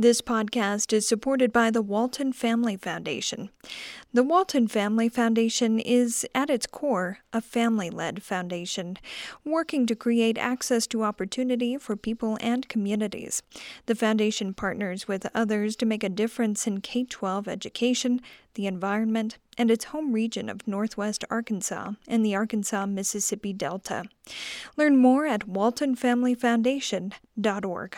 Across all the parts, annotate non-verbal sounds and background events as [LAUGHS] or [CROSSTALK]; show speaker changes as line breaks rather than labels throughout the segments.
This podcast is supported by the Walton Family Foundation. The Walton Family Foundation is, at its core, a family led foundation, working to create access to opportunity for people and communities. The foundation partners with others to make a difference in K 12 education, the environment, and its home region of Northwest Arkansas and the Arkansas Mississippi Delta. Learn more at waltonfamilyfoundation.org.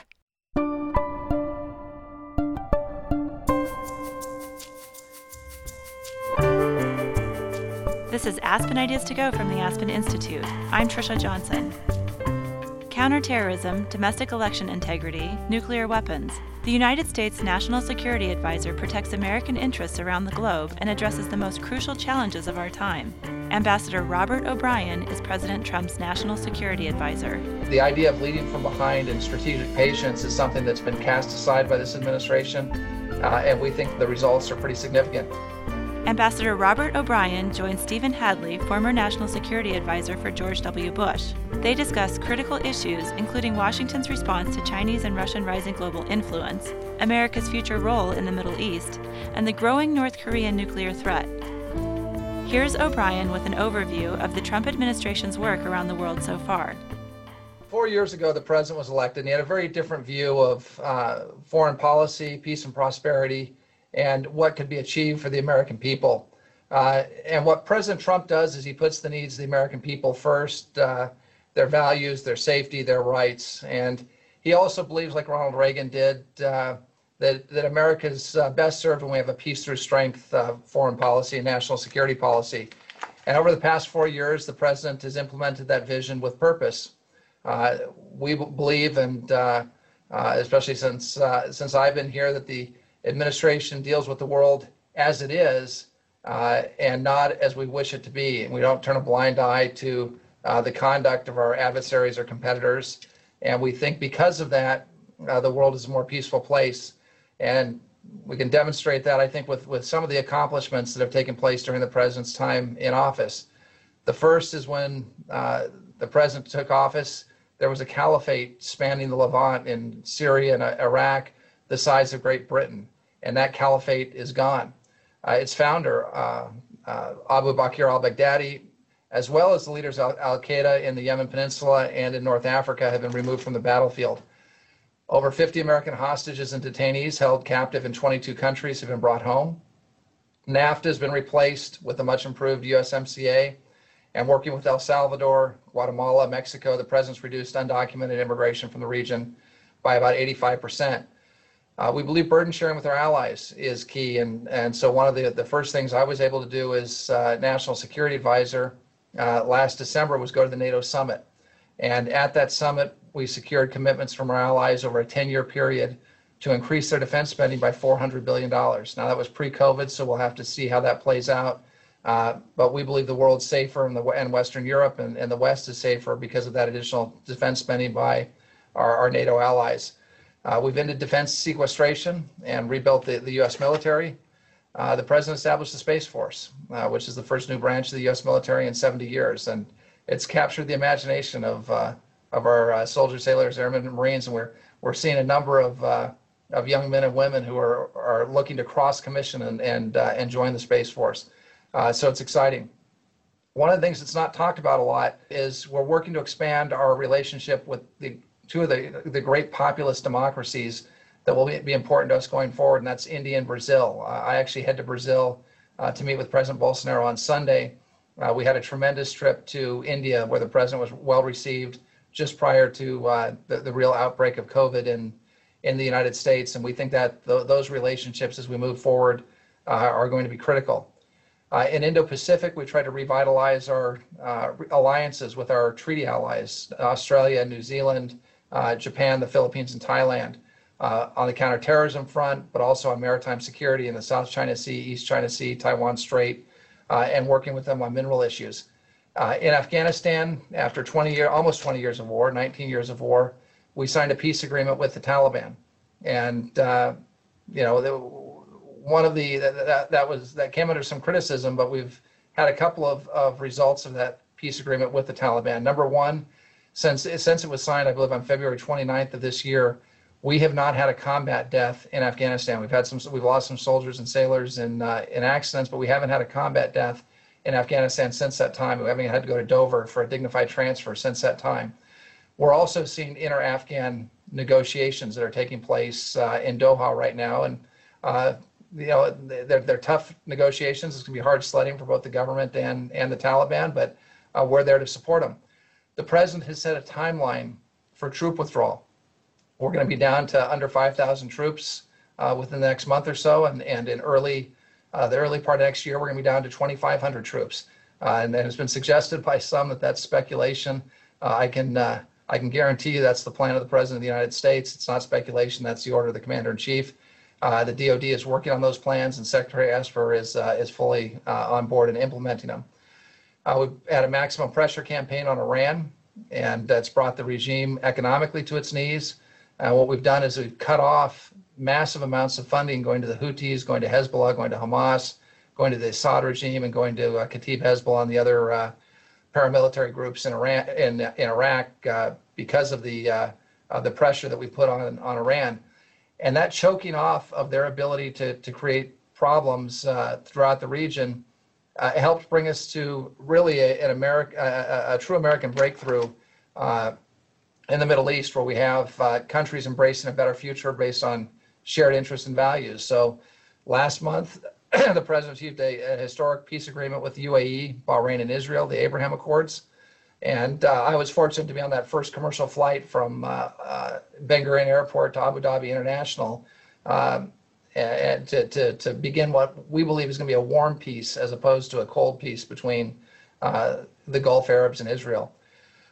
This is Aspen Ideas to Go from the Aspen Institute. I'm Trisha Johnson. Counterterrorism, domestic election integrity, nuclear weapons. The United States National Security Advisor protects American interests around the globe and addresses the most crucial challenges of our time. Ambassador Robert O'Brien is President Trump's National Security Advisor.
The idea of leading from behind and strategic patience is something that's been cast aside by this administration, uh, and we think the results are pretty significant.
Ambassador Robert O'Brien joins Stephen Hadley, former National Security Advisor for George W. Bush. They discuss critical issues, including Washington's response to Chinese and Russian rising global influence, America's future role in the Middle East, and the growing North Korean nuclear threat. Here's O'Brien with an overview of the Trump administration's work around the world so far.
Four years ago, the president was elected, and he had a very different view of uh, foreign policy, peace and prosperity, and what could be achieved for the American people. Uh, and what President Trump does is he puts the needs of the American people first, uh, their values, their safety, their rights. And he also believes, like Ronald Reagan did, uh, that, that America's uh, best served when we have a peace through strength uh, foreign policy and national security policy. And over the past four years, the president has implemented that vision with purpose. Uh, we believe, and especially since since I've been here, that the administration deals with the world as it is uh, and not as we wish it to be. And we don't turn a blind eye to uh, the conduct of our adversaries or competitors. And we think because of that, uh, the world is a more peaceful place. And we can demonstrate that, I think, with, with some of the accomplishments that have taken place during the president's time in office. The first is when uh, the president took office, there was a caliphate spanning the Levant in Syria and Iraq the size of Great Britain and that caliphate is gone. Uh, its founder, uh, uh, Abu Bakr al Baghdadi, as well as the leaders of Al Qaeda in the Yemen Peninsula and in North Africa, have been removed from the battlefield. Over 50 American hostages and detainees held captive in 22 countries have been brought home. NAFTA has been replaced with a much improved USMCA. And working with El Salvador, Guatemala, Mexico, the president's reduced undocumented immigration from the region by about 85 percent. Uh, we believe burden sharing with our allies is key. And, and so one of the, the first things I was able to do as uh, National Security Advisor uh, last December was go to the NATO summit. And at that summit, we secured commitments from our allies over a 10 year period to increase their defense spending by $400 billion. Now, that was pre COVID, so we'll have to see how that plays out. Uh, but we believe the world's safer and, the, and Western Europe and, and the West is safer because of that additional defense spending by our, our NATO allies. Uh, we've ended defense sequestration and rebuilt the, the U.S. military. Uh, the president established the Space Force, uh, which is the first new branch of the U.S. military in 70 years, and it's captured the imagination of uh, of our uh, soldiers, sailors, airmen, and Marines, and we're we're seeing a number of uh, of young men and women who are are looking to cross commission and and and join the Space Force. so it's exciting. One of the things that's not talked about a lot is we're working to expand our relationship with the two of the, the great populist democracies that will be important to us going forward, and that's India and Brazil. Uh, I actually head to Brazil uh, to meet with President Bolsonaro on Sunday. Uh, we had a tremendous trip to India where the president was well received just prior to uh, the, the real outbreak of COVID in, in the United States. And we think that th- those relationships as we move forward uh, are going to be critical. Uh, in Indo-Pacific, we try to revitalize our alliances with our treaty allies, Australia, New Zealand, uh, Japan, the Philippines, and Thailand uh, on the counterterrorism front, but also on maritime security in the South China Sea, East China Sea, Taiwan Strait, uh, and working with them on mineral issues. Uh, in Afghanistan, after 20 years, almost 20 years of war, 19 years of war, we signed a peace agreement with the Taliban, and uh, you know, the, one of the that, that was that came under some criticism, but we've had a couple of, of results of that peace agreement with the Taliban. Number one, since since it was signed, I believe on February 29th of this year, we have not had a combat death in Afghanistan. We've had some, we've lost some soldiers and sailors in uh, in accidents, but we haven't had a combat death in Afghanistan since that time. We haven't had to go to Dover for a dignified transfer since that time. We're also seeing inter-Afghan negotiations that are taking place uh, in Doha right now, and uh, you know they're, they're tough negotiations. It's going to be hard sledding for both the government and and the Taliban, but uh, we're there to support them. The president has set a timeline for troop withdrawal. We're going to be down to under 5,000 troops uh, within the next month or so, and, and in early uh, the early part of next year, we're going to be down to 2,500 troops. Uh, and it has been suggested by some that that's speculation. Uh, I can uh, I can guarantee you that's the plan of the president of the United States. It's not speculation. That's the order of the commander in chief. Uh, the DoD is working on those plans, and Secretary Esper is is fully on board and implementing them. We've had a maximum pressure campaign on Iran, and that's brought the regime economically to its knees. Uh, what we've done is we've cut off massive amounts of funding going to the Houthis, going to Hezbollah, going to Hamas, going to the Assad regime, and going to uh, Kataib Hezbollah and the other uh, paramilitary groups in Iran in, in Iraq uh, because of the uh, the pressure that we put on on Iran, and that choking off of their ability to to create problems uh, throughout the region helped bring us to really a, an a, a, true American breakthrough in the Middle East, where we have uh, countries embracing a better future based on shared interests and values. So last month, [CLEARS THROAT] the president achieved a, a, historic peace agreement with the UAE, Bahrain, and Israel, the Abraham Accords. And uh, I was fortunate to be on that first commercial flight from uh, uh Ben Gurion Airport to Abu Dhabi International um, and to, to, to, begin what we believe is going to be a warm peace as opposed to a cold peace between uh, the Gulf Arabs and Israel.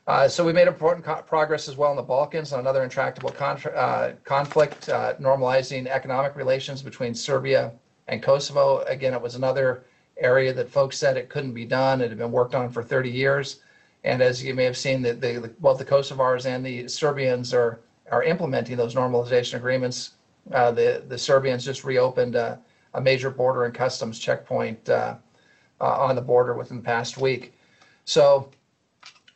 Uh, so we made important progress as well in the Balkans on another intractable uh, conflict, uh, normalizing economic relations between Serbia and Kosovo. Again, it was another area that folks said it couldn't be done. It had been worked on for 30 years. And as you may have seen, the, the, both the Kosovars and the Serbians are, are implementing those normalization agreements. Uh, the, the Serbians just reopened a, a major border and customs checkpoint uh, uh, on the border within the past week. So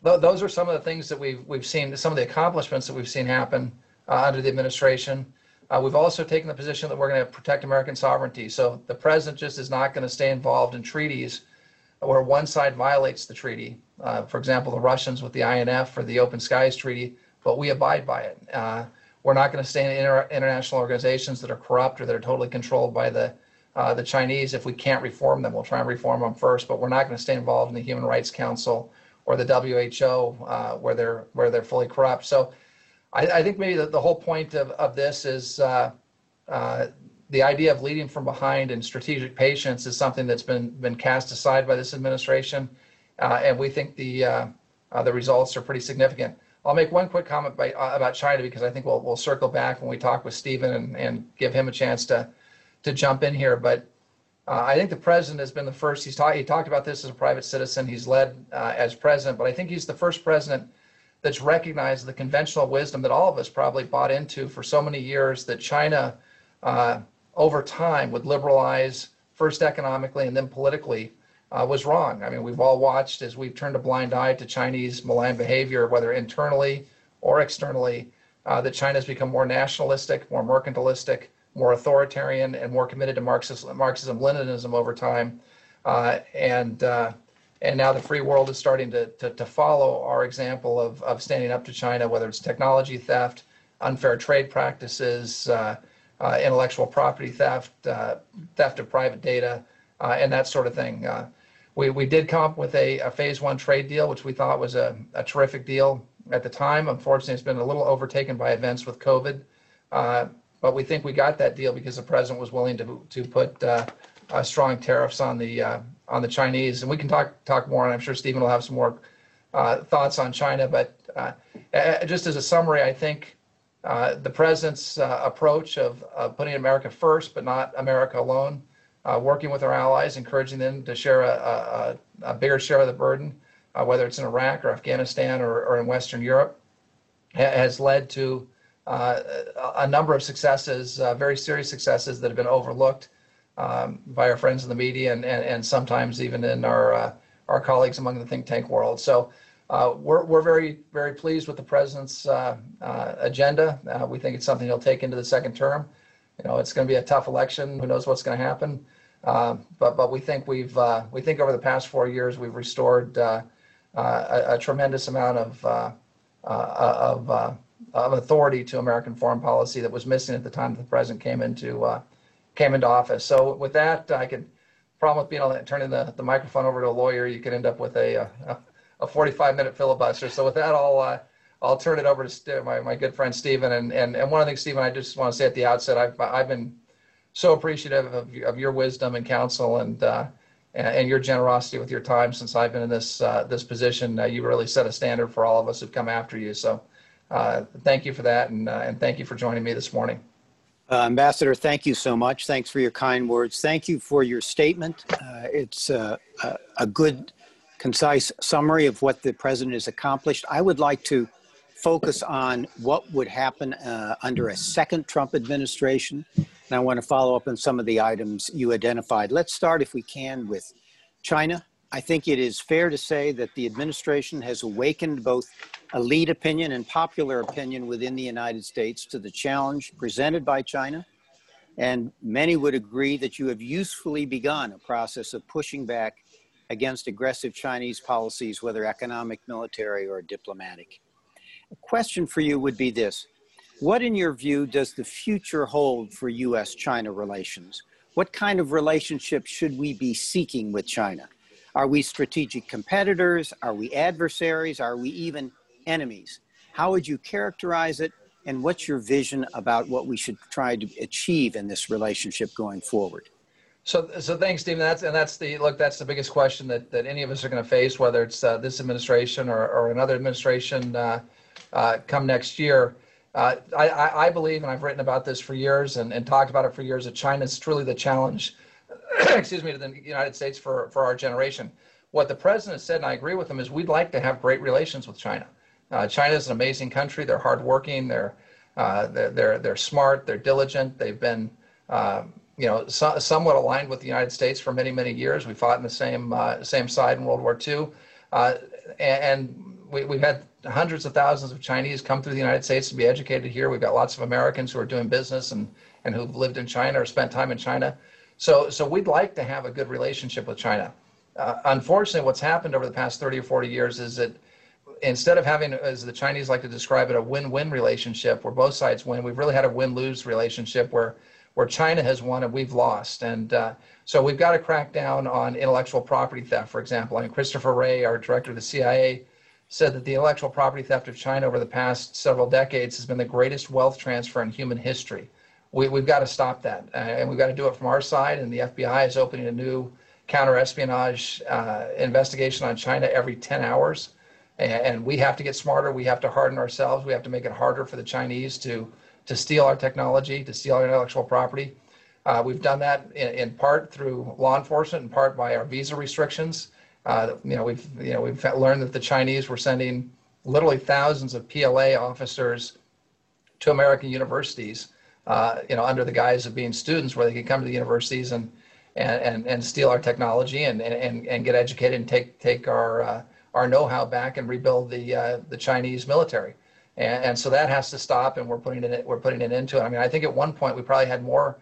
those are some of the things that we've we've seen, some of the accomplishments that we've seen happen uh, under the administration. Uh, we've also taken the position that we're going to protect American sovereignty. So the president just is not going to stay involved in treaties where one side violates the treaty. For example, the Russians with the INF or the Open Skies Treaty, but we abide by it. We're not going to stay in inter- international organizations that are corrupt or that are totally controlled by the uh, the Chinese. If we can't reform them, we'll try and reform them first. But we're not going to stay involved in the Human Rights Council or the WHO uh, where they're where they're fully corrupt. So I, I think maybe the, the whole point of, of this is uh, uh, the idea of leading from behind and strategic patience is something that's been been cast aside by this administration, uh, and we think the uh, the results are pretty significant. I'll make one quick comment by, about China because I think we'll we'll circle back when we talk with Stephen and, and give him a chance to to jump in here. But uh, I think the president has been the first. He's talked. He talked about this as a private citizen. He's led uh, as president, but I think he's the first president that's recognized the conventional wisdom that all of us probably bought into for so many years that China, uh, over time, would liberalize first economically and then politically. Uh, was wrong. I mean, we've all watched as we've turned a blind eye to Chinese malign behavior, whether internally or externally, uh, that China's become more nationalistic, more mercantilistic, more authoritarian and more committed to Marxism, Marxism Leninism over time. Uh, and uh, and now the free world is starting to, to, to, follow our example of, of standing up to China, whether it's technology theft, unfair trade practices, uh, uh intellectual property theft, theft of private data, and that sort of thing. We, we did come up with a, a, phase one trade deal, which we thought was a, a terrific deal at the time. Unfortunately, it's been a little overtaken by events with COVID. But we think we got that deal because the president was willing to to put uh, uh, strong tariffs on the uh, on the Chinese, and we can talk talk more. And I'm sure Stephen will have some more uh, thoughts on China. But uh, just as a summary, I think uh, the president's approach of putting America first, but not America alone, working with our allies, encouraging them to share a, a, a bigger share of the burden, whether it's in Iraq or Afghanistan or, or in Western Europe, has led to uh, a number of successes, uh, very serious successes that have been overlooked um, by our friends in the media and, and, and sometimes even in our uh, our colleagues among the think tank world. So uh, we're, we're very, very pleased with the president's uh, uh, agenda. Uh, we think it's something he'll take into the second term. You know, it's going to be a tough election. Who knows what's going to happen? Uh, but but we think we've uh, we think over the past four years we've restored uh, uh, a, a tremendous amount of uh, uh, of of authority to American foreign policy that was missing at the time the president came into came into office. So with that, I could problem with being to turning the, the microphone over to a lawyer, you could end up with a a, a 45 minute filibuster. So with that, I'll I'll turn it over to my, my good friend Stephen. And, and and one of the things, Stephen, I just want to say at the outset, I've I've been so appreciative of, of your wisdom and counsel and, uh, and your generosity with your time since I've been in this uh, this position. Uh, you really set a standard for all of us who've come after you. So uh, thank you for that, and uh, and thank you for joining me this morning.
Uh, Ambassador, thank you so much. Thanks for your kind words. Thank you for your statement. It's a, a good, concise summary of what the president has accomplished. I would like to focus on what would happen uh, under a second Trump administration. And I want to follow up on some of the items you identified. Let's start, if we can, with China. I think it is fair to say that the administration has awakened both elite opinion and popular opinion within the United States to the challenge presented by China. And many would agree that you have usefully begun a process of pushing back against aggressive Chinese policies, whether economic, military, or diplomatic. A question for you would be this What, in your view, does the future hold for US China relations? What kind of relationship should we be seeking with China? Are we strategic competitors? Are we adversaries? Are we even enemies? How would you characterize it? And what's your vision about what we should try to achieve in this relationship going forward?
So, so thanks, Stephen. That's and that's the look. That's the biggest question that, that any of us are going to face, whether it's uh, this administration or, or another administration uh, uh, come next year. Uh, I, I, believe, and I've written about this for years and, and talked about it for years, that China is truly the challenge. [CLEARS THROAT] excuse me, to the United States for for our generation. What the president said, and I agree with him, is we'd like to have great relations with China. Uh, China is an amazing country. They're hardworking. They're uh, they're, they're they're smart. They're diligent. They've been uh, you know so, somewhat aligned with the United States for many many years. We fought in the same uh, same side in World War II, and, and we, we've had hundreds of thousands of Chinese come through the United States to be educated here. We've got lots of Americans who are doing business and and who've lived in China or spent time in China. So so we'd like to have a good relationship with China. Uh, unfortunately, what's happened over the past 30 or 40 years is that instead of having, as the Chinese like to describe it, a win-win relationship where both sides win, we've really had a win-lose relationship where where China has won and we've lost. And uh, so we've got to crack down on intellectual property theft, for example. I mean, Christopher Wray, our director of the CIA, said that the intellectual property theft of China over the past several decades has been the greatest wealth transfer in human history. We, have got to stop that, uh, and we've got to do it from our side. And the FBI is opening a new counter espionage uh, investigation on China every 10 hours and we have to get smarter. We have to harden ourselves. We have to make it harder for the Chinese to to steal our technology, to steal our intellectual property. Uh, we've done that in, in, part through law enforcement, in part by our visa restrictions. Uh, you know, we've you know we've learned that the Chinese were sending literally thousands of PLA officers to American universities, uh, you know, under the guise of being students, where they could come to the universities and and and, and steal our technology and, and and get educated and take take our uh, our know-how back and rebuild the uh, the Chinese military. And, and, so that has to stop, and we're putting it we're putting it into it. I mean, I think at one point we probably had more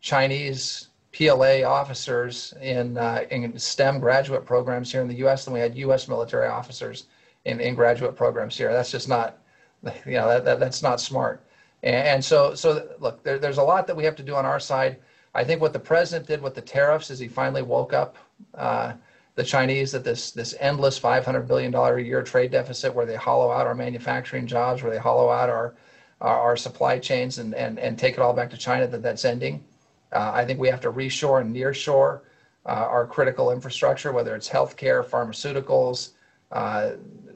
Chinese PLA officers in uh, in STEM graduate programs here in the U.S. than we had U.S. military officers in, in graduate programs here. That's just not, [LAUGHS] you know, that, that that's not smart. And, and so so look, there, there's a lot that we have to do on our side. I think what the president did with the tariffs is he finally woke up. Uh, the Chinese that this this endless 500 billion dollar a year trade deficit, where they hollow out our manufacturing jobs, where they hollow out our our, our supply chains, and, and and take it all back to China. That that's ending. Uh, I think we have to reshore and nearshore uh, our critical infrastructure, whether it's healthcare, pharmaceuticals, uh,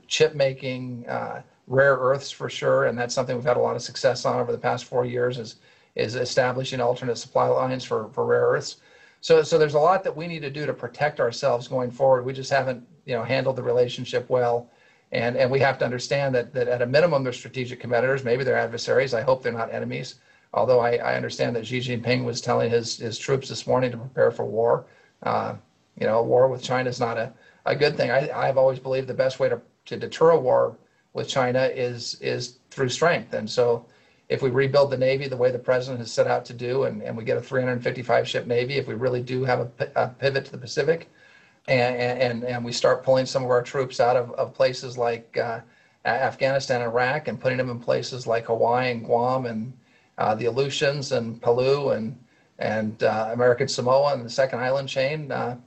chip making, uh, rare earths for sure, and that's something we've had a lot of success on over the past four years. Is is establishing alternate supply lines for, for rare earths. So, so there's a lot that we need to do to protect ourselves going forward. We just haven't, you know, handled the relationship well, and and we have to understand that that at a minimum they're strategic competitors. Maybe they're adversaries. I hope they're not enemies. Although I, I understand that Xi Jinping was telling his his troops this morning to prepare for war. Uh, you know, a war with China is not a, a good thing. I, I've always believed the best way to to deter a war with China is is through strength. And so, if we rebuild the Navy the way the president has set out to do, and, and we get a 355 ship Navy, if we really do have a, a pivot to the Pacific, and, and, and we start pulling some of our troops out of, of places like uh, Afghanistan, Iraq, and putting them in places like Hawaii and Guam and uh, the Aleutians and Palau and and uh, American Samoa and the second island chain. Uh,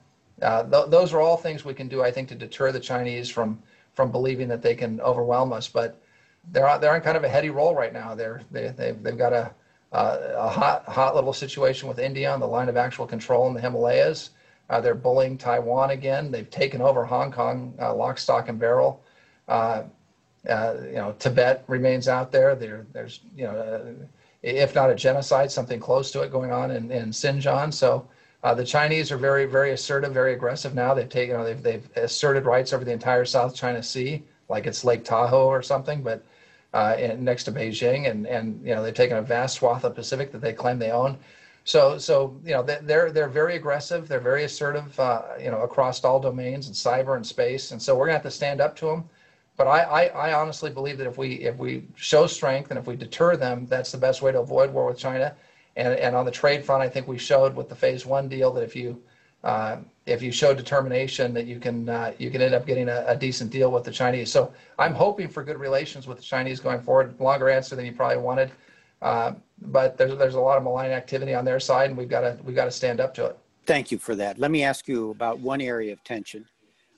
uh, th- those are all things we can do, I think, to deter the Chinese from from believing that they can overwhelm us. But they're they're on kind of a heady roll right now. They're they, they've, they've got a a hot hot little situation with India on the line of actual control in the Himalayas. Uh, they're bullying Taiwan again. They've taken over Hong Kong, uh, lock, stock, and barrel. You know, Tibet remains out there. there there's, you know, if not a genocide, something close to it going on in, in Xinjiang. So uh, the Chinese are very, very assertive, very aggressive now. They've taken, you know, they've, they've asserted rights over the entire South China Sea, like it's Lake Tahoe or something, but uh, next to Beijing, and and you know they've taken a vast swath of Pacific that they claim they own. So so you know they're they're very aggressive, they're very assertive, uh, you know, across all domains and cyber and space, and so we're gonna have to stand up to them. But I, I, I honestly believe that if we if we show strength and if we deter them, that's the best way to avoid war with China. And and on the trade front, I think we showed with the Phase One deal that if you uh, if you show determination, that you can uh, you can end up getting a, a, decent deal with the Chinese. So I'm hoping for good relations with the Chinese going forward. Longer answer than you probably wanted, uh, but there's there's a lot of malign activity on their side, and we've got to we've got to stand up to it.
Thank you for that. Let me ask you about one area of tension.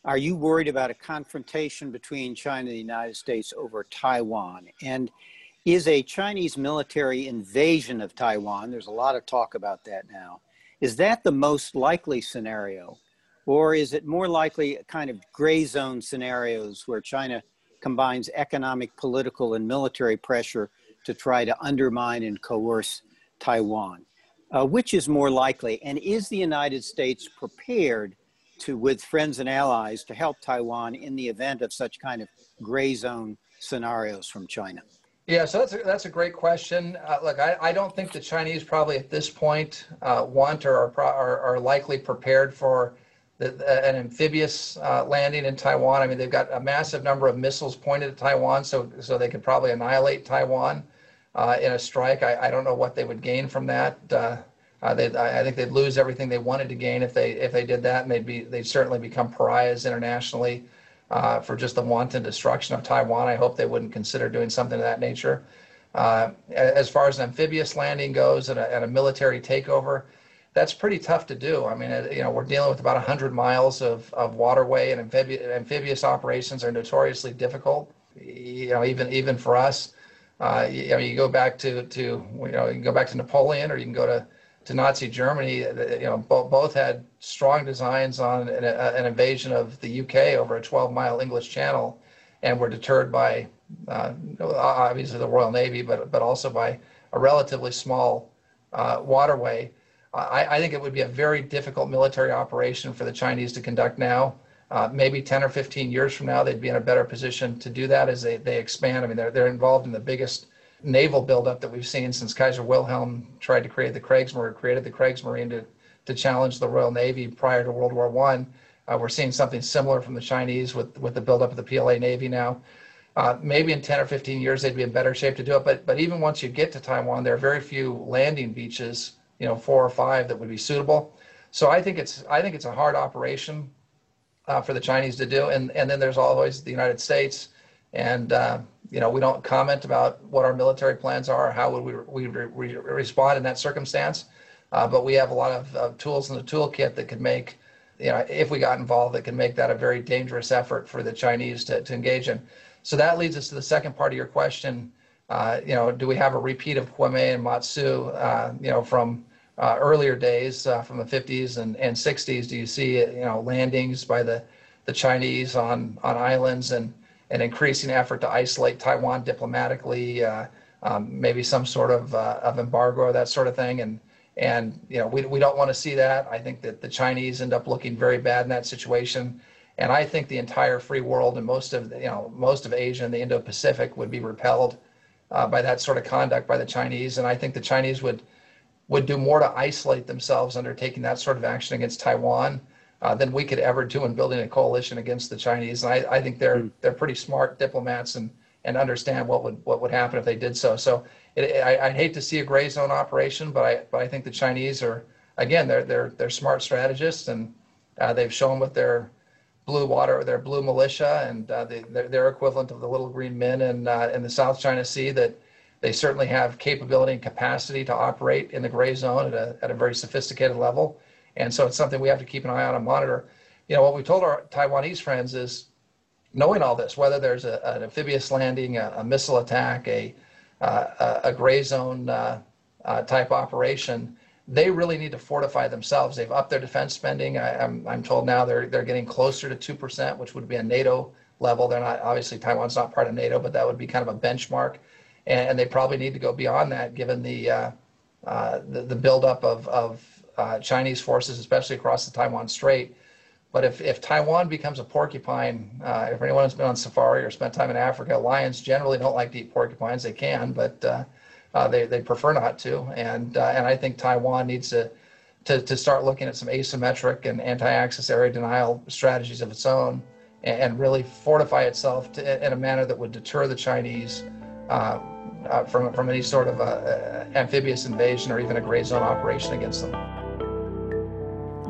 Are you worried about a confrontation between China and the United States over Taiwan? And is a Chinese military invasion of Taiwan, there's a lot of talk about that now, is that the most likely scenario? Or is it more likely kind of gray zone scenarios where China combines economic, political, and military pressure to try to undermine and coerce Taiwan? Uh, which is more likely? And is the United States prepared to with friends and allies to help Taiwan in the event of such kind of gray zone scenarios from China?
Yeah, so that's a, that's a great question. Uh, look, I, I don't think the Chinese probably at this point uh, want or are, are, are likely prepared for the, uh, an amphibious uh, landing in Taiwan. I mean, they've got a massive number of missiles pointed at Taiwan, so so they could probably annihilate Taiwan uh, in a strike. I, I don't know what they would gain from that. Uh, uh, they, I think they'd lose everything they wanted to gain if they if they did that, and they'd be they'd certainly become pariahs internationally uh, for just the wanton destruction of Taiwan. I hope they wouldn't consider doing something of that nature. Uh, as far as an amphibious landing goes and a, and a, military takeover, that's pretty tough to do. I mean, you know, we're dealing with about 100 miles of, of waterway, and amphibi- amphibious operations are notoriously difficult. You know, even even for us, uh, you, you, know, you go back to to you know, you can go back to Napoleon, or you can go to to Nazi Germany, uh, you know, both, both had strong designs on an, an, invasion of the UK over a 12 mile English channel and were deterred by uh, obviously the Royal Navy, but, but also by a relatively small uh, waterway. I, I, think it would be a very difficult military operation for the Chinese to conduct now. Uh, maybe 10 or 15 years from now, they'd be in a better position to do that as they, they expand. I mean, they're, they're involved in the biggest naval buildup that we've seen since Kaiser Wilhelm tried to create the Kriegsmarine, created the Kriegsmarine to, to challenge the Royal Navy prior to World War One. Uh, we're seeing something similar from the Chinese with, with the buildup of the PLA Navy now. Uh, maybe in 10 or 15 years they'd be in better shape to do it. But but even once you get to Taiwan, there are very few landing beaches, you know, four or five that would be suitable. So I think it's I think it's a hard operation uh, for the Chinese to do. And and then there's always the United States and uh, you know we don't comment about what our military plans are how would we, we re- respond in that circumstance. Uh, but we have a lot of, of, tools in the toolkit that could make you know if we got involved that could make that a very dangerous effort for the chinese to, to engage in. So that leads us to the second part of your question. Uh, you know do we have a repeat of Quemoy and matsu uh, you know from uh, earlier days uh, from the 50s and, and 60s do you see you know landings by the the chinese on on islands? And an increasing effort to isolate Taiwan diplomatically, uh, um, maybe some sort of, uh, of embargo or that sort of thing. And, and you know, we, we don't want to see that. I think that the Chinese end up looking very bad in that situation. And I think the entire free world and most of, you know, most of Asia and the Indo-Pacific would be repelled uh, by that sort of conduct by the Chinese. And I think the Chinese would, would do more to isolate themselves undertaking that sort of action against Taiwan uh, than we could ever do in building a coalition against the Chinese. And I, I think they're mm. they're pretty smart diplomats and and understand what would what would happen if they did so. So it, I, I'd hate to see a gray zone operation, but I but I think the Chinese are again they're they're they're smart strategists and uh, they've shown with their blue water their blue militia and uh, they, they're, they're equivalent of the little green men in uh, in the South China Sea that they certainly have capability and capacity to operate in the gray zone at a, at a very sophisticated level. And so it's something we have to keep an eye on and monitor. You know, what we told our Taiwanese friends is knowing all this, whether there's a, an amphibious landing, a, a missile attack, a, uh, a gray zone uh, uh, type operation, they really need to fortify themselves. They've upped their defense spending. I, am I'm, I'm told now they're, they're getting closer to 2%, which would be a NATO level. They're not, obviously, Taiwan's not part of NATO, but that would be kind of a benchmark and, and they probably need to go beyond that given the uh, uh, the, the buildup of, of uh, Chinese forces, especially across the Taiwan Strait. But if, if Taiwan becomes a porcupine, uh, if anyone has been on safari or spent time in Africa, lions generally don't like to eat porcupines. They can, but uh, uh, they, they prefer not to. And, and I think Taiwan needs to, to, to start looking at some asymmetric and anti-access area denial strategies of its own and, and really fortify itself to, in a manner that would deter the Chinese uh, uh, from, from any sort of amphibious invasion or even a gray zone operation against them.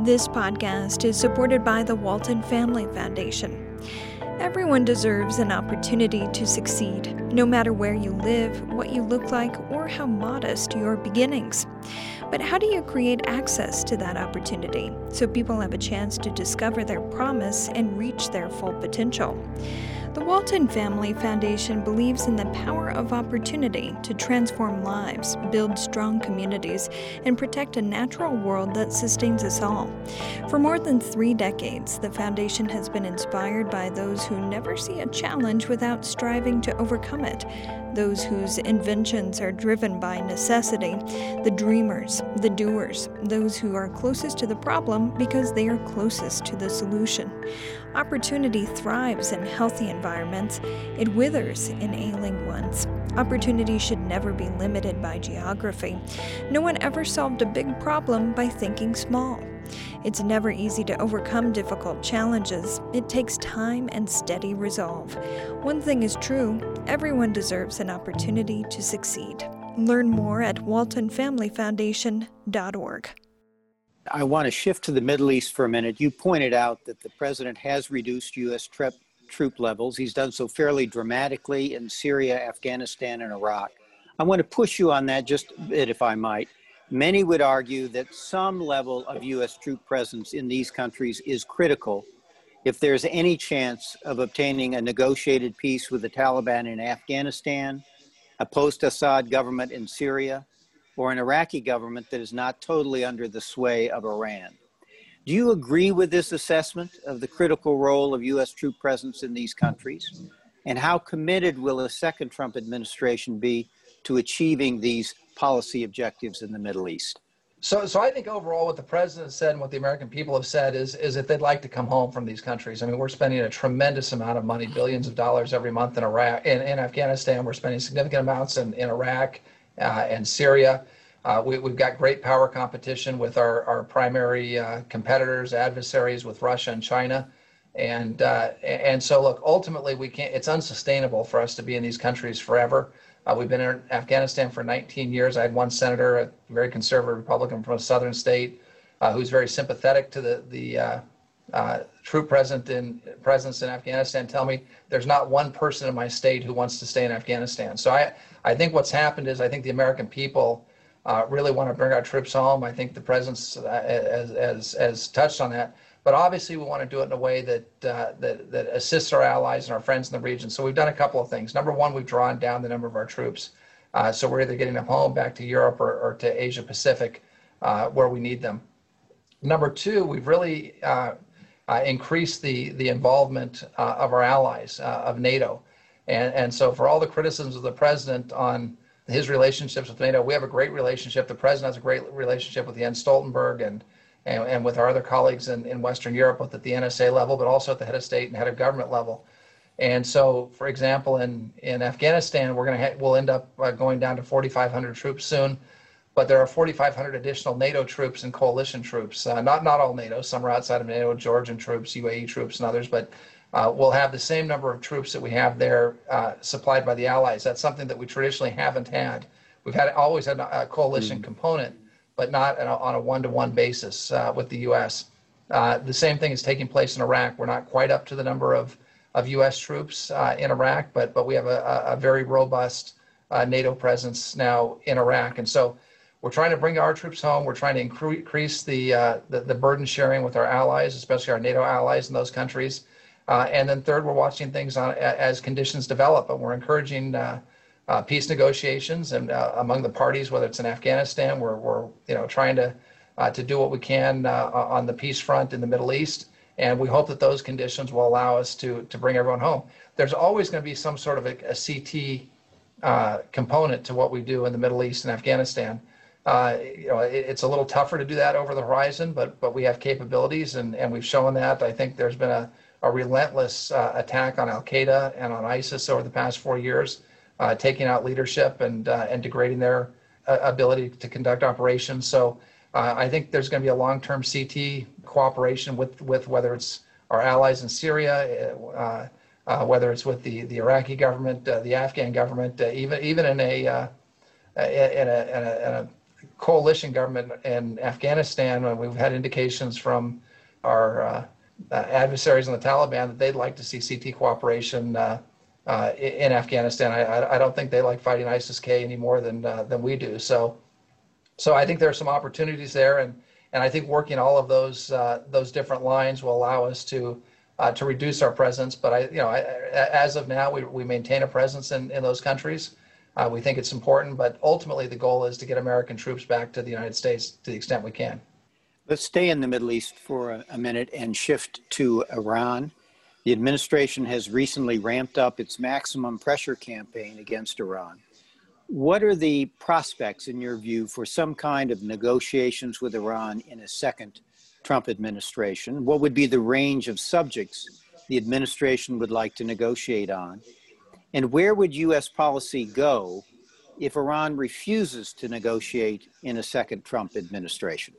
This podcast is supported by the Walton Family Foundation. Everyone deserves an opportunity to succeed, no matter where you live, what you look like, or how modest your beginnings. But how do you create access to that opportunity so people have a chance to discover their promise and reach their full potential? The Walton Family Foundation believes in the power of opportunity to transform lives, build strong communities, and protect a natural world that sustains us all. For more than three decades, the foundation has been inspired by those who never see a challenge without striving to overcome it those whose inventions are driven by necessity, the dreamers, the doers, those who are closest to the problem because they are closest to the solution. Opportunity thrives in healthy environments, it withers in ailing ones. Opportunity should never be limited by geography. No one ever solved a big problem by thinking small. It's never easy to overcome difficult challenges. It takes time and steady resolve. One thing is true everyone deserves an opportunity to succeed. Learn more at waltonfamilyfoundation.org.
I want to shift to the Middle East for a minute. You pointed out that the president has reduced U.S. troop levels. He's done so fairly dramatically in Syria, Afghanistan, and Iraq. I want to push you on that just a bit, if I might. Many would argue that some level of U.S. troop presence in these countries is critical if there's any chance of obtaining a negotiated peace with the Taliban in Afghanistan, a post Assad government in Syria, or an Iraqi government that is not totally under the sway of Iran. Do you agree with this assessment of the critical role of U.S. troop presence in these countries? And how committed will a second Trump administration be to achieving these policy objectives in the Middle East?
So, so I think overall, what the president said and what the American people have said is, is that they'd like to come home from these countries. I mean, we're spending a tremendous amount of money, billions of dollars every month in Iraq, in, in Afghanistan. We're spending significant amounts in, in Iraq uh, and Syria. Uh, we, have got great power competition with our, our primary uh, competitors, adversaries with Russia and China. And, uh, and so, look, ultimately, we can't, it's unsustainable for us to be in these countries forever. Uh, we've been in Afghanistan for 19 years. I had one senator, a very conservative Republican from a southern state, uh, who's very sympathetic to the the uh, uh troop present in presence in Afghanistan. Tell me, there's not one person in my state who wants to stay in Afghanistan. So I I think what's happened is I think the American people uh, really want to bring our troops home. I think the president's as as as touched on that. But obviously, we want to do it in a way that, uh, that, that assists our allies and our friends in the region. So we've done a couple of things. Number one, we've drawn down the number of our troops. Uh, so we're either getting them home back to Europe or, or to Asia Pacific uh, where we need them. Number two, we've really uh, uh, increased the, the involvement uh, of our allies, of NATO. And, and so for all the criticisms of the president on his relationships with NATO, we have a great relationship. The president has a great relationship with Jens Stoltenberg and and, and with our other colleagues in, in Western Europe, both at the NSA level, but also at the head of state and head of government level. And so, for example, in, in Afghanistan, we're going to ha- we'll end up uh, going down to 4,500 troops soon. but there are 4,500 additional NATO troops and coalition troops. Uh, not not all NATO. Some are outside of NATO. Georgian troops, UAE troops, and others. But uh, we'll have the same number of troops that we have there uh, supplied by the allies. That's something that we traditionally haven't had. We've had always had a coalition mm. component, but not on a one-to-one basis uh, with the U.S. Uh, the same thing is taking place in Iraq. We're not quite up to the number of of U.S. troops uh, in Iraq, but but we have a, a very robust NATO presence now in Iraq, and so we're trying to bring our troops home. We're trying to increase the, uh, the, the burden sharing with our allies, especially our NATO allies in those countries. Uh, and then third, we're watching things on, as conditions develop, and we're encouraging uh, uh peace negotiations and uh, among the parties, whether it's in Afghanistan, we're, we're you know trying to uh, to do what we can on the peace front in the Middle East, and we hope that those conditions will allow us to to bring everyone home. There's always going to be some sort of a, a CT component to what we do in the Middle East and Afghanistan. Uh, you know, it, it's a little tougher to do that over the horizon, but but we have capabilities, and, and we've shown that. I think there's been a, a relentless uh, attack on Al Qaeda and on ISIS over the past four years, uh, taking out leadership and uh, and degrading their uh, ability to conduct operations. So I think there's going to be a long-term CT cooperation with with whether it's our allies in Syria. whether it's with the, the Iraqi government, the Afghan government, even even in a in a, in a, in a coalition government in Afghanistan, we've had indications from our uh, uh, adversaries in the Taliban that they'd like to see CT cooperation uh, uh, in Afghanistan. I, I, don't think they like fighting ISIS-K any more than uh, than we do. So, so I think there are some opportunities there, and and I think working all of those uh, those different lines will allow us to to reduce our presence. But I, you know, I, as of now, we, we maintain a presence in, in those countries. Uh, we think it's important, but ultimately the goal is to get American troops back to the United States to the extent we can.
Let's stay in the Middle East for a, a minute and shift to Iran. The administration has recently ramped up its maximum pressure campaign against Iran. What are the prospects, in your view, for some kind of negotiations with Iran in a second Trump administration? What would be the range of subjects the administration would like to negotiate on? And where would U.S. policy go if Iran refuses to negotiate in a second Trump administration?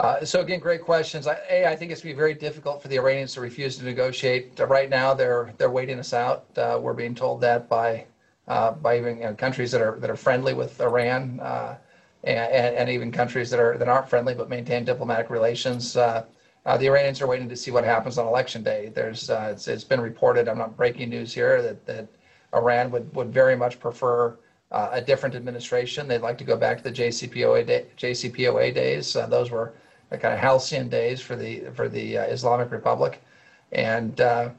Uh, so again, great questions. I, a, I think it's going to be very difficult for the Iranians to refuse to negotiate. Right now, they're they're waiting us out. Uh, we're being told that by uh, by even you know, countries that are that are friendly with Iran, uh, and, and even countries that are that aren't friendly but maintain diplomatic relations. Uh, the Iranians are waiting to see what happens on election day. There's it's, it's been reported. I'm not breaking news here that that Iran would, would very much prefer uh, a different administration. They'd like to go back to the JCPOA, day, JCPOA days. Uh, those were kind of halcyon days for the for the uh, Islamic Republic, and uh,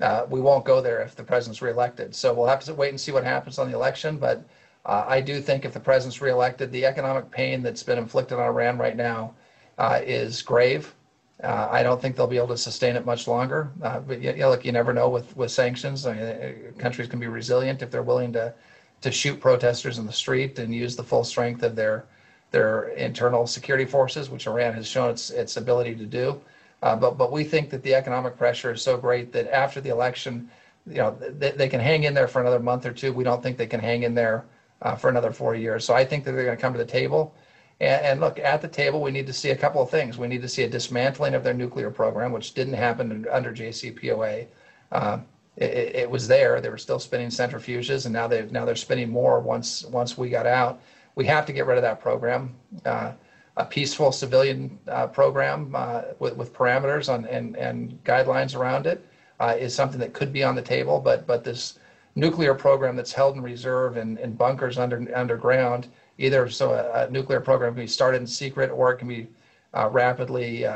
uh, we won't go there if the president's reelected. So we'll have to wait and see what happens on the election. But uh, I do think if the president's reelected, the economic pain that's been inflicted on Iran right now is grave. Uh, I don't think they'll be able to sustain it much longer. Uh, but you know, look, you never know with with sanctions. I mean, uh, countries can be resilient if they're willing to to shoot protesters in the street and use the full strength of their their internal security forces, which Iran has shown its its ability to do. Uh, but but we think that the economic pressure is so great that after the election, you know, they, they can hang in there for another month or two. We don't think they can hang in there uh, for another four years. So I think that they're going to come to the table and, and, look, at the table, we need to see a couple of things. We need to see a dismantling of their nuclear program, which didn't happen under JCPOA. Uh, it, it, was there. They were still spinning centrifuges, and now they now they're spinning more once once we got out. We have to get rid of that program. Uh, a peaceful civilian uh, program uh, with, with parameters on, and, and guidelines around it uh, is something that could be on the table. But but this nuclear program that's held in reserve in, in bunkers under underground either so a, a, nuclear program can be started in secret or it can be uh, rapidly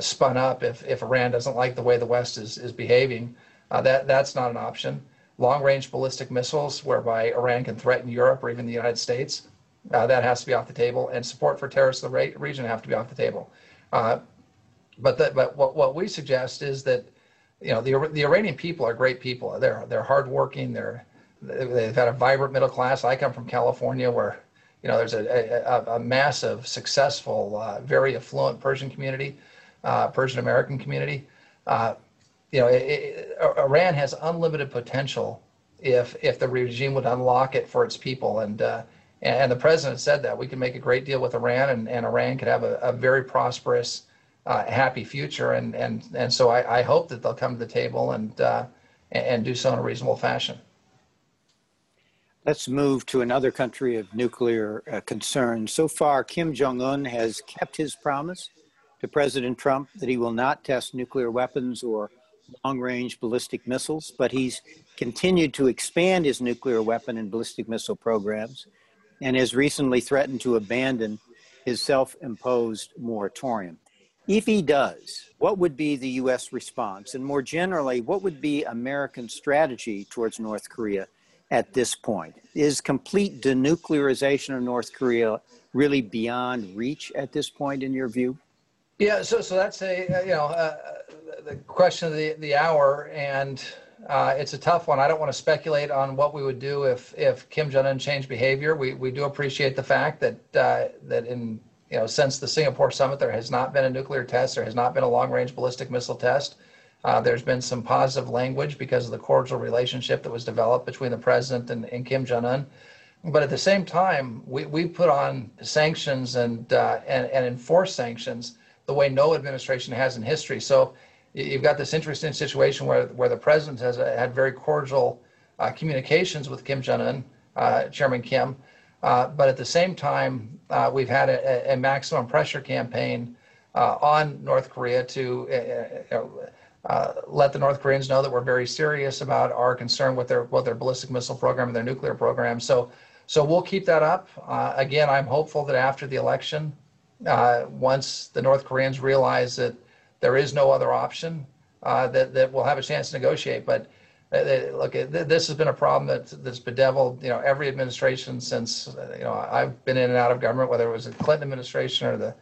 spun up if, if Iran doesn't like the way the West is, is behaving. That, that's not an option. Long range ballistic missiles, whereby Iran can threaten Europe or even the United States, uh, that has to be off the table. And support for terrorists in the region have to be off the table. Uh, but the, but what, what we suggest is that you know the, the Iranian people are great people. They're, they're hardworking. They're, they've had a vibrant middle class. I come from California where you know, there's a, a, a massive, successful, uh, very affluent Persian community, uh, Persian American community. Uh, you know, it, it, Iran has unlimited potential if if the regime would unlock it for its people and uh, And, the president said that we can make a great deal with Iran, and, and Iran could have a, a very prosperous, uh, happy future. And and and so I, I, hope that they'll come to the table and uh, and do so in a reasonable fashion.
Let's move to another country of nuclear uh, concern. So far, Kim Jong Un has kept his promise to President Trump that he will not test nuclear weapons or long range ballistic missiles, but he's continued to expand his nuclear weapon and ballistic missile programs and has recently threatened to abandon his self imposed moratorium. If he does, what would be the U.S. response? And more generally, what would be American strategy towards North Korea at this point? Is complete denuclearization of North Korea really beyond reach at this point, in your view?
Yeah, so so that's a you know uh, the question of the the hour, and uh, it's a tough one. I don't want to speculate on what we would do if if Kim Jong Un changed behavior. We we do appreciate the fact that uh, that in you know since the Singapore summit there has not been a nuclear test, there has not been a long range ballistic missile test. Uh, there's been some positive language because of the cordial relationship that was developed between the president and, and Kim Jong Un. But at the same time, we, we put on sanctions and, uh, and and enforce sanctions the way no administration has in history. So you've got this interesting situation where, where the president has uh, had very cordial uh, communications with Kim Jong Un, uh, Chairman Kim. Uh, but at the same time, uh, we've had a, a, maximum pressure campaign on North Korea to let the North Koreans know that we're very serious about our concern with their with their ballistic missile program and their nuclear program. So, so we'll keep that up. again, I'm hopeful that after the election, once the North Koreans realize that there is no other option uh, that that we'll have a chance to negotiate. But uh, look, this has been a problem that that's bedeviled you know every administration since you know I've been in and out of government, whether it was the Clinton administration or the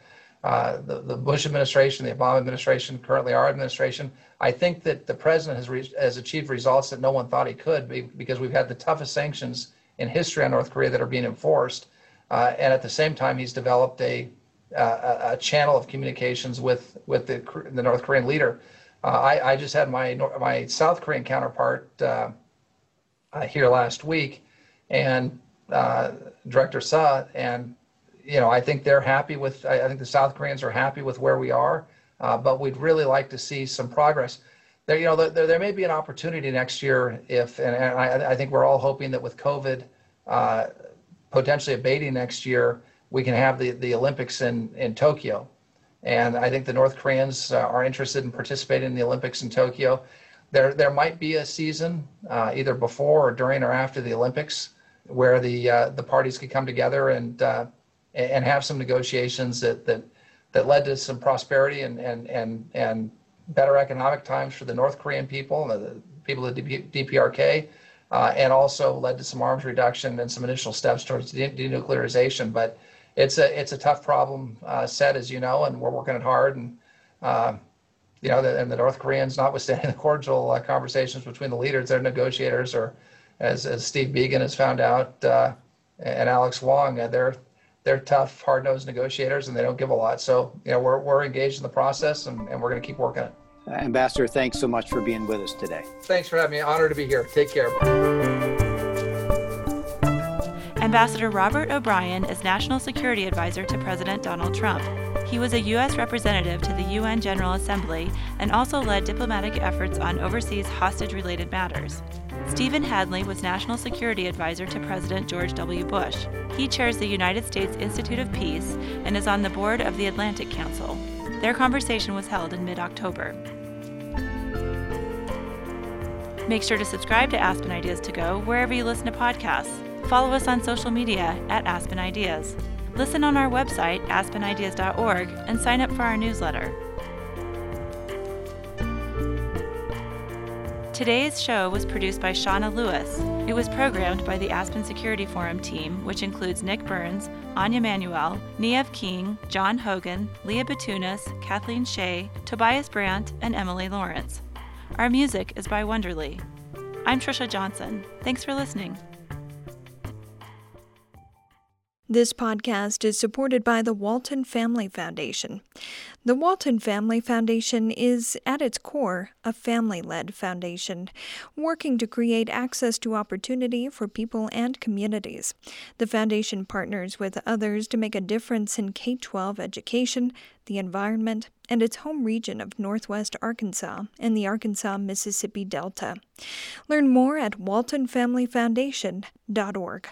uh, the, the Bush administration, the Obama administration, currently our administration. I think that the president has reached, has achieved results that no one thought he could be, because we've had the toughest sanctions in history on North Korea that are being enforced. Uh, and at the same time, he's developed a uh, a channel of communications with with the, the North Korean leader. Uh, I, I just had my my South Korean counterpart uh, here last week, and Director Suh, and you know I think they're happy with. I, I think the South Koreans are happy with where we are, but we'd really like to see some progress. There, you know, there, there may be an opportunity next year if, and, and I, I think we're all hoping that with COVID potentially abating next year, we can have the, the Olympics in, in Tokyo. And I think the North Koreans uh, are interested in participating in the Olympics in Tokyo. There, there might be a season uh, either before or during or after the Olympics where the uh, the parties could come together and uh, and have some negotiations that, that that led to some prosperity and and and and better economic times for the North Korean people, the people of the DPRK, uh, and also led to some arms reduction and some initial steps towards denuclearization. But it's a it's a tough problem uh, set, as you know, and we're working it hard. And uh, you know, the, and the North Koreans, notwithstanding [LAUGHS] the cordial uh, conversations between the leaders, their negotiators, or as as Steve Biegun has found out, uh, and Alex Wong, uh, they're they're tough, hard-nosed negotiators, and they don't give a lot. So you know, we're we're engaged in the process, and, and we're going to keep working it.
Ambassador, thanks so much for being with us today.
Thanks for having me. Honor to be here. Take care.
Ambassador Robert O'Brien is National Security Advisor to President Donald Trump. He was a U.S. representative to the UN General Assembly and also led diplomatic efforts on overseas hostage related matters. Stephen Hadley was National Security Advisor to President George W. Bush. He chairs the United States Institute of Peace and is on the board of the Atlantic Council. Their conversation was held in mid October. Make sure to subscribe to Aspen Ideas to Go wherever you listen to podcasts. Follow us on social media at Aspen Ideas. Listen on our website, aspenideas.org, and sign up for our newsletter. Today's show was produced by Shauna Lewis. It was programmed by the Aspen Security Forum team, which includes Nick Burns, Anja Manuel, Niamh King, John Hogan, Leah Bitounis, Kathleen Shea, Tobias Brandt, and Emily Lawrence. Our music is by Wonderly. I'm Trisha Johnson. Thanks for listening.
This podcast is supported by the Walton Family Foundation. The Walton Family Foundation is, at its core, a family led foundation, working to create access to opportunity for people and communities. The foundation partners with others to make a difference in K 12 education, the environment, and its home region of Northwest Arkansas and the Arkansas Mississippi Delta. Learn more at waltonfamilyfoundation.org.